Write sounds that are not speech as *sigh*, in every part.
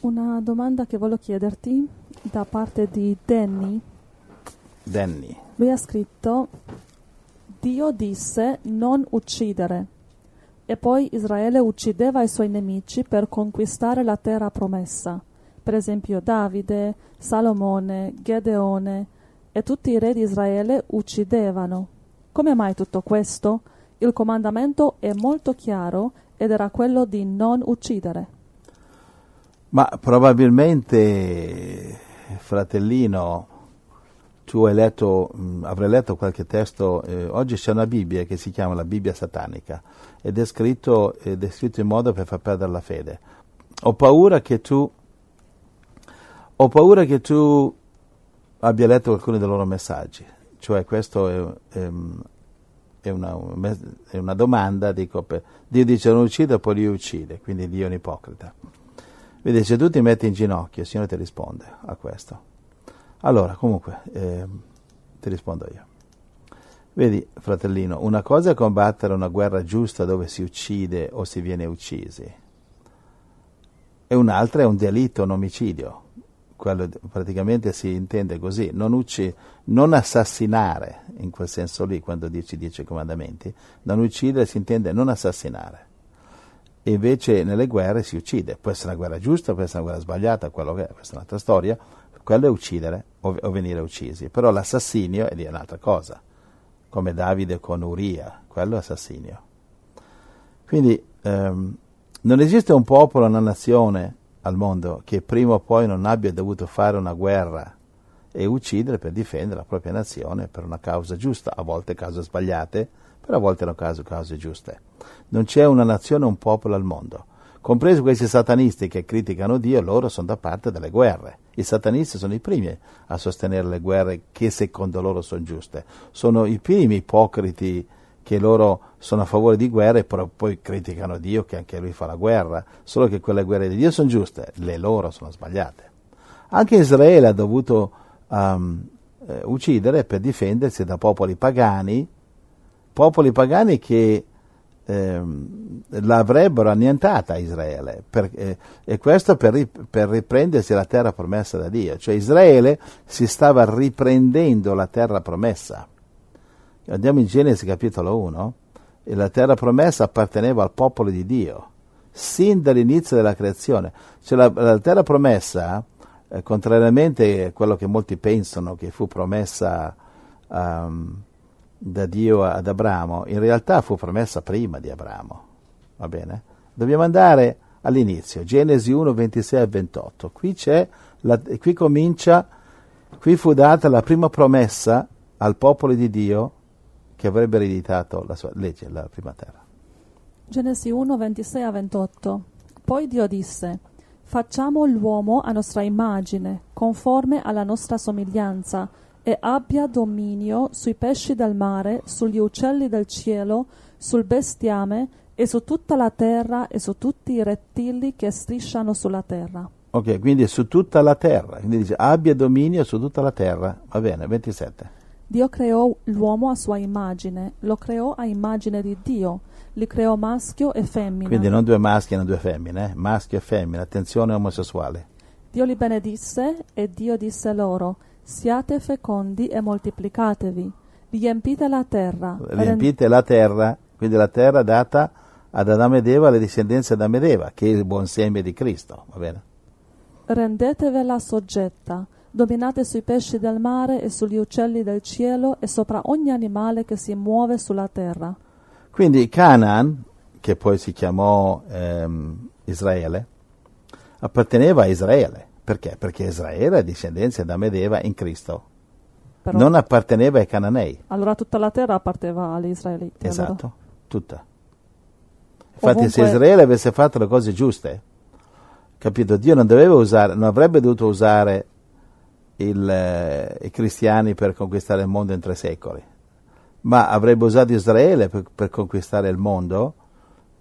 Una domanda che voglio chiederti da parte di Danny. Danny. Lui ha scritto Dio disse non uccidere e poi Israele uccideva i suoi nemici per conquistare la terra promessa. Per esempio Davide, Salomone, Gedeone e tutti i re di Israele uccidevano. Come mai tutto questo? Il comandamento è molto chiaro ed era quello di non uccidere. Ma probabilmente, fratellino, tu hai letto, mh, avrai letto qualche testo, eh, oggi c'è una Bibbia che si chiama la Bibbia satanica ed è scritto, ed è scritto in modo per far perdere la fede. Ho paura che tu, ho paura che tu abbia letto alcuni dei loro messaggi, cioè questo è, è, è, una, è una, domanda, dico, per, Dio dice non uccide, poi lui uccide, quindi Dio è un ipocrita. Vedi, se tu ti metti in ginocchio, il Signore ti risponde a questo. Allora, comunque, eh, ti rispondo io. Vedi, fratellino, una cosa è combattere una guerra giusta dove si uccide o si viene uccisi, e un'altra è un delitto, un omicidio. Quello praticamente si intende così, non, ucci, non assassinare, in quel senso lì, quando dici dieci comandamenti, non uccidere si intende non assassinare e invece nelle guerre si uccide. Può essere una guerra giusta, può essere una guerra sbagliata, quello che è, questa è un'altra storia. Quello è uccidere o, o venire uccisi. Però l'assassinio è un'altra cosa, come Davide con Uria, quello è assassinio. Quindi ehm, non esiste un popolo, una nazione al mondo che prima o poi non abbia dovuto fare una guerra e uccidere per difendere la propria nazione per una causa giusta, a volte cause sbagliate, però a volte erano cause, cause giuste. Non c'è una nazione o un popolo al mondo. Compresi questi satanisti che criticano Dio, loro sono da parte delle guerre. I satanisti sono i primi a sostenere le guerre che secondo loro sono giuste. Sono i primi ipocriti che loro sono a favore di guerre, però poi criticano Dio che anche lui fa la guerra. Solo che quelle guerre di Dio sono giuste, le loro sono sbagliate. Anche Israele ha dovuto um, eh, uccidere per difendersi da popoli pagani popoli pagani che eh, l'avrebbero annientata Israele per, eh, e questo per, per, riprendersi la terra promessa da Dio, cioè Israele si stava riprendendo la terra promessa. Andiamo in Genesi capitolo 1 e la terra promessa apparteneva al popolo di Dio sin dall'inizio della creazione. Cioè la, la terra promessa, eh, contrariamente a quello che molti pensano che fu promessa um, da Dio ad Abramo, in realtà fu promessa prima di Abramo. Va bene? Dobbiamo andare all'inizio, Genesi 1, 26 e 28. Qui, la, qui comincia, qui fu data la prima promessa al popolo di Dio che avrebbe ereditato la sua legge, la prima terra. Genesi 1, 26 a 28. Poi Dio disse, facciamo l'uomo a nostra immagine, conforme alla nostra somiglianza, e abbia dominio sui pesci del mare, sugli uccelli del cielo, sul bestiame e su tutta la terra e su tutti i rettili che strisciano sulla terra. Ok, quindi su tutta la terra, quindi dice abbia dominio su tutta la terra, va bene, 27. Dio creò l'uomo a sua immagine, lo creò a immagine di Dio, li creò maschio e femmina. Quindi non due maschi e non due femmine, eh? maschio e femmina, attenzione omosessuale. Dio li benedisse e Dio disse loro, Siate fecondi e moltiplicatevi, riempite la terra. Riempite la terra, quindi la terra data ad Adamo ed Eva, alle discendenze di Adamo ed Eva, che è il buon seme di Cristo, va bene? Rendetevela soggetta, dominate sui pesci del mare e sugli uccelli del cielo e sopra ogni animale che si muove sulla terra. Quindi Canaan, che poi si chiamò ehm, Israele, apparteneva a Israele perché? Perché Israele è discendenza da Medeva in Cristo. Però, non apparteneva ai cananei. Allora tutta la terra apparteneva agli israeliti. Esatto, allora. tutta. Infatti Ovunque... se Israele avesse fatto le cose giuste, capito, Dio non, usare, non avrebbe dovuto usare il, eh, i cristiani per conquistare il mondo in tre secoli, ma avrebbe usato Israele per, per conquistare il mondo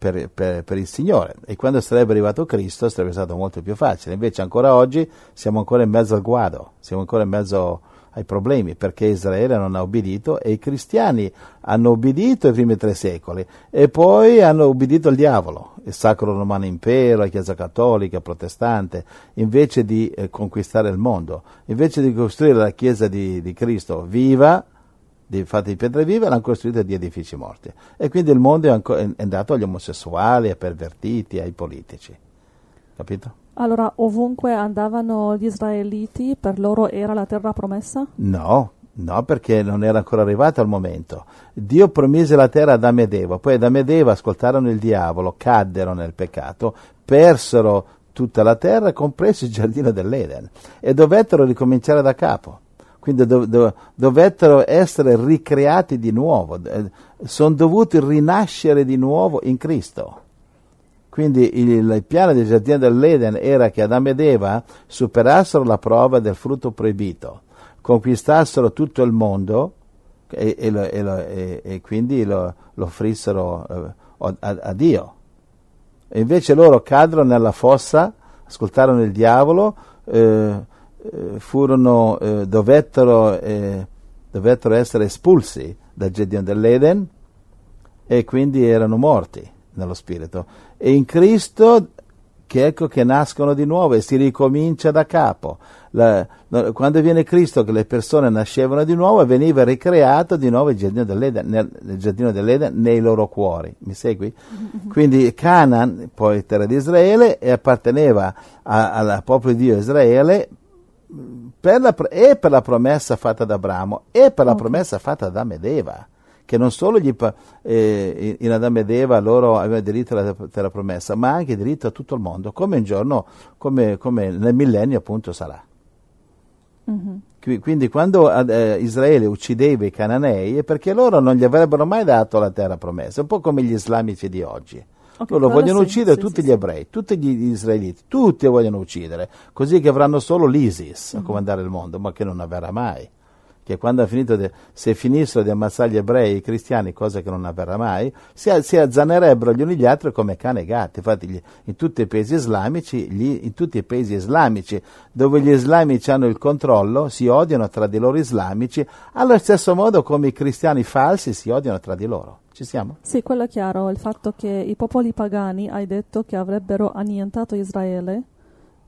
per, per, per, il Signore e quando sarebbe arrivato Cristo sarebbe stato molto più facile. Invece ancora oggi siamo ancora in mezzo al guado, siamo ancora in mezzo ai problemi perché Israele non ha obbedito e i cristiani hanno obbedito i primi tre secoli e poi hanno obbedito al diavolo, il Sacro Romano Impero, la Chiesa Cattolica, Protestante, invece di eh, conquistare il mondo, invece di costruire la Chiesa di, di Cristo viva, di, fatta di pietre vive, l'hanno costruita di edifici morti. E quindi il mondo è, anco, è andato agli omosessuali, ai pervertiti, ai politici. Capito? Allora, ovunque andavano gli israeliti, per loro era la terra promessa? No, no, perché non era ancora arrivato al momento. Dio promise la terra ad Adamo ed Eva, poi Adamo ed Eva ascoltarono il diavolo, caddero nel peccato, persero tutta la terra, compreso il giardino dell'Eden, e dovettero ricominciare da capo. Quindi dov- dov- dovettero essere ricreati di nuovo, sono dovuti rinascere di nuovo in Cristo. Quindi il, il piano del giardino dell'Eden era che Adamo ed Eva superassero la prova del frutto proibito, conquistassero tutto il mondo e, e, lo, e, lo, e quindi lo, lo offrissero eh, a, a, Dio. E invece loro caddero nella fossa, ascoltarono il diavolo, eh, eh furono, eh, dovettero, eh, dovettero essere espulsi dal giardino dell'Eden e quindi erano morti nello spirito. E in Cristo che ecco che nascono di nuovo e si ricomincia da capo. La, quando viene Cristo che le persone nascevano di nuovo veniva ricreato di nuovo il giardino dell'Eden, nel, nel giardino dell'Eden nei loro cuori. Mi segui? *laughs* Quindi Canaan, poi terra di Israele, e apparteneva al popolo di Dio Israele per la, e per la promessa fatta da Abramo e per la promessa fatta da Adamo ed Eva che non solo gli, eh, in Adamo ed Eva loro avevano diritto alla terra promessa, ma anche diritto a tutto il mondo, come un giorno, come, come nel millennio appunto sarà. Mm-hmm. Quindi quando eh, Israele uccideva i cananei è perché loro non gli avrebbero mai dato la terra promessa, un po' come gli islamici di oggi. Okay, loro vogliono sì, uccidere sì, tutti sì, gli ebrei, tutti gli israeliti, tutti vogliono uccidere, così che avranno solo l'ISIS mm-hmm. a comandare il mondo, ma che non avverrà mai che quando de, se finissero di ammazzare gli ebrei e i cristiani, cosa che non avverrà mai, si, si azzanerebbero gli uni gli altri come cane e gatti. Infatti gli, in tutti i paesi islamici, gli, in tutti i paesi islamici dove gli islamici hanno il controllo, si odiano tra di loro islamici, allo stesso modo come i cristiani falsi si odiano tra di loro. Ci siamo? Sì, quello è chiaro, il fatto che i popoli pagani, hai detto che avrebbero annientato Israele,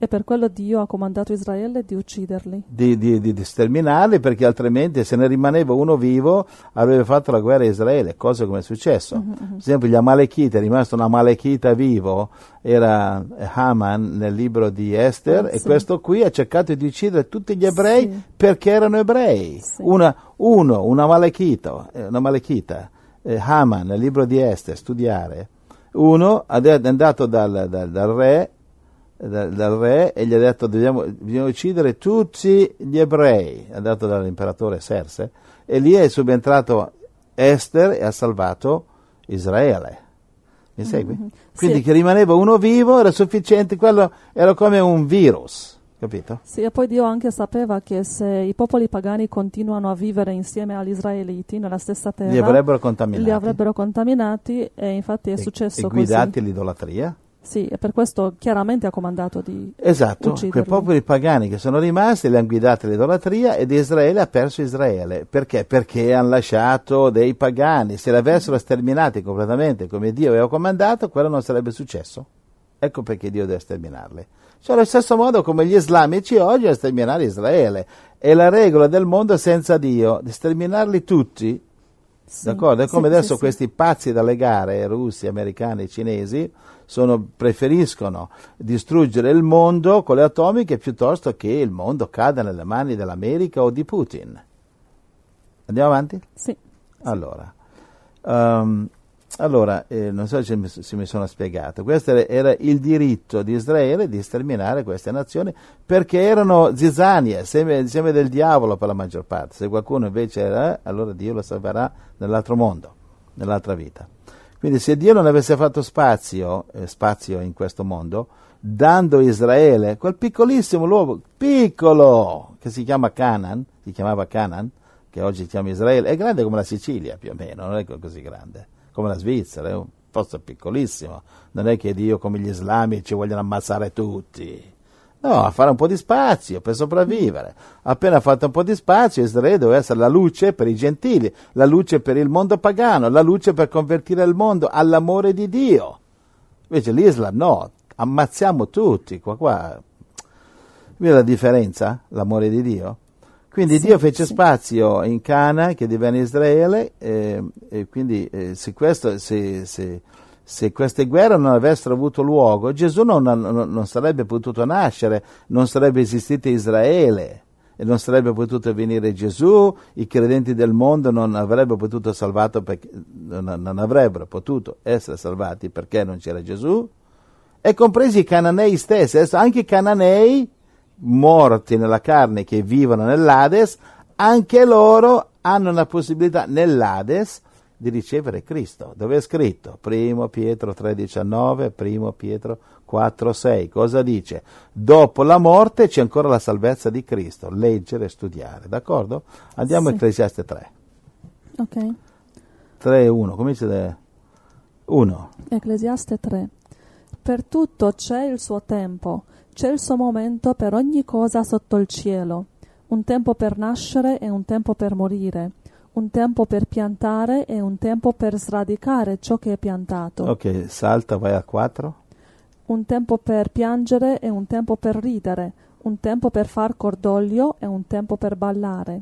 e per quello Dio ha comandato Israele di ucciderli. Di, di, di, sterminarli perché altrimenti se ne rimaneva uno vivo avrebbe fatto la guerra a Israele, cosa come è successo. Uh-huh, uh-huh. Per esempio gli Amalechiti, è rimasto un Amalechita vivo, era Haman nel libro di Esther uh, e sì. questo qui ha cercato di uccidere tutti gli ebrei sì. perché erano ebrei. Sì. Una, uno, un Amalechita, eh, un Amalechita eh, Haman nel libro di Esther, studiare. Uno è andato dal, dal, dal re dal, dal, re e gli ha detto dobbiamo, bisogna uccidere tutti gli ebrei, è andato dall'imperatore Serse, e lì è subentrato Esther e ha salvato Israele. Mi segui? Mm-hmm. Quindi sì. che rimaneva uno vivo era sufficiente, quello era come un virus. Capito? Sì, e poi Dio anche sapeva che se i popoli pagani continuano a vivere insieme agli israeliti nella stessa terra, li avrebbero contaminati, li avrebbero contaminati e infatti è e, successo e guidati così. all'idolatria. Sì, e per questo chiaramente ha comandato di Esatto, ucciderli. quei popoli pagani che sono rimasti li hanno guidati all'idolatria ed Israele ha perso Israele. Perché? Perché hanno lasciato dei pagani. Se li avessero sterminati completamente come Dio aveva comandato, quello non sarebbe successo. Ecco perché Dio deve sterminarli. Cioè, allo stesso modo come gli islamici oggi a sterminare Israele. È la regola del mondo senza Dio, di sterminarli tutti. Sì, D'accordo? È come sì, adesso sì, questi pazzi dalle gare, russi, americani, cinesi, sono, preferiscono distruggere il mondo con le atomiche piuttosto che il mondo cada nelle mani dell'America o di Putin. Andiamo avanti? Sì. Allora, um, allora eh, non so se mi, se mi, sono spiegato, questo era il diritto di Israele di sterminare queste nazioni perché erano zizzanie, seme, seme del diavolo per la maggior parte. Se qualcuno invece era, allora Dio lo salverà nell'altro mondo, nell'altra vita. Quindi se Dio non avesse fatto spazio, eh, spazio in questo mondo, dando Israele quel piccolissimo luogo, piccolo, che si chiama Canaan, si chiamava Canaan, che oggi si chiama Israele, è grande come la Sicilia più o meno, non è così grande, come la Svizzera, è un posto piccolissimo, non è che Dio come gli islamici vogliono ammazzare tutti, No, a fare un po' di spazio per sopravvivere. Appena fatto un po' di spazio, Israele doveva essere la luce per i gentili, la luce per il mondo pagano, la luce per convertire il mondo all'amore di Dio. Invece l'Islam no, ammazziamo tutti, qua qua. Vedi la differenza? L'amore di Dio? Quindi Sì, Dio fece sì. spazio in Cana, che divenne Israele, eh, e quindi eh, se, questo, se, se- se queste guerre non avessero avuto luogo, Gesù non, non- non sarebbe potuto nascere, non sarebbe esistito Israele, e non sarebbe potuto venire Gesù, i credenti del mondo non avrebbero potuto salvato perché, non, non avrebbero potuto essere salvati perché non c'era Gesù, e compresi i cananei stessi, anche i cananei morti nella carne che vivono nell'Ades, anche loro hanno una possibilità nell'Ades di ricevere Cristo. Dove è scritto? Primo Pietro 3,19, primo Pietro 4,6. Cosa dice? Dopo la morte c'è ancora la salvezza di Cristo. Leggere e studiare, d'accordo? Andiamo a Sì. Ecclesiaste 3. Ok. 3 1, comincia da 1. Ecclesiaste 3. Per tutto c'è il suo tempo, c'è il suo momento per ogni cosa sotto il cielo, un tempo per nascere e un tempo per morire, un tempo per piantare e un tempo per sradicare ciò che è piantato, Ok, salta, vai a 4. un tempo per piangere e un tempo per ridere, un tempo per far cordoglio e un tempo per ballare,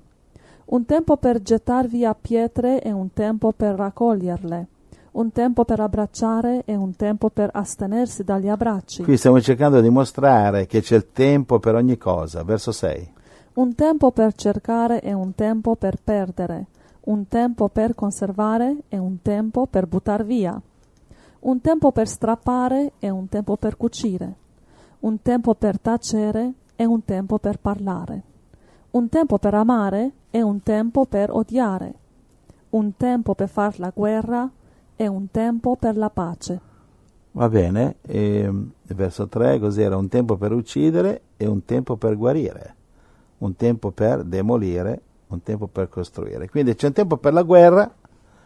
un tempo per gettar via pietre e un tempo per raccoglierle, un tempo per abbracciare e un tempo per astenersi dagli abbracci, Qui stiamo cercando di mostrare che c'è il tempo per ogni cosa. Verso 6. un tempo per cercare e un tempo per perdere, un tempo per conservare e un tempo per buttar via, un tempo per strappare e un tempo per cucire, un tempo per tacere e un tempo per parlare, un tempo per amare e un tempo per odiare, un tempo per far la guerra e un tempo per la pace. Va bene, e, verso 3 cos'era? Un tempo per uccidere e un tempo per guarire, un tempo per demolire, un tempo per costruire. Quindi c'è un tempo per la guerra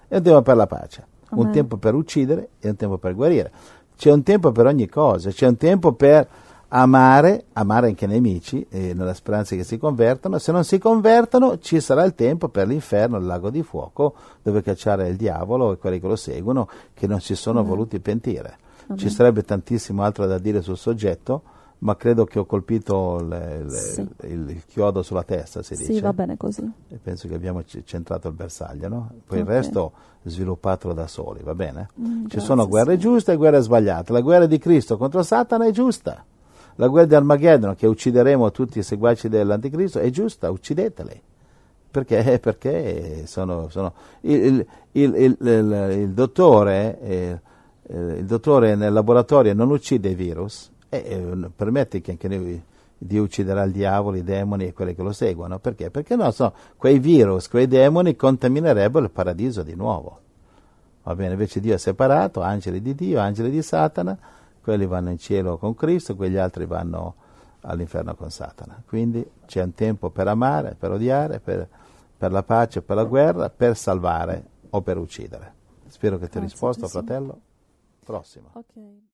e un tempo per la pace, un Amen. tempo per uccidere e un tempo per guarire. C'è un tempo per ogni cosa, c'è un tempo per amare, amare anche i nemici, eh, nella speranza che si convertano. Se non si convertono, ci sarà il tempo per l'inferno, il lago di fuoco, dove cacciare il diavolo e quelli che lo seguono, che non si sono Amen. voluti pentire. Amen. Ci sarebbe tantissimo altro da dire sul soggetto, ma credo che ho colpito le- le- Sì. il, il chiodo sulla testa, si dice. Sì, va bene così. E penso che abbiamo c- centrato il bersaglio, no? Poi Ok. il resto sviluppatelo da soli, va bene? Mm, Ci grazie, sono guerre sì. giuste e guerre sbagliate. La guerra di Cristo contro Satana è giusta. La guerra di Armageddon, che uccideremo tutti i seguaci dell'Anticristo, è giusta, uccideteli. Perché? *laughs* Perché sono, sono- il, il- il- il- dottore, eh, eh, il dottore nel laboratorio non uccide i virus e eh, permette che anche noi Dio ucciderà il diavolo, i demoni e quelli che lo seguono. Perché? Perché no, so, quei virus, quei demoni contaminerebbero il paradiso di nuovo. Va bene, invece Dio è separato, angeli di Dio, angeli di Satana, quelli vanno in cielo con Cristo, quegli altri vanno all'inferno con Satana. Quindi c'è un tempo per amare, per odiare, per, per la pace, per la guerra, per salvare o per uccidere. Spero che ti ho risposto, fratello. Prossimo. Ok.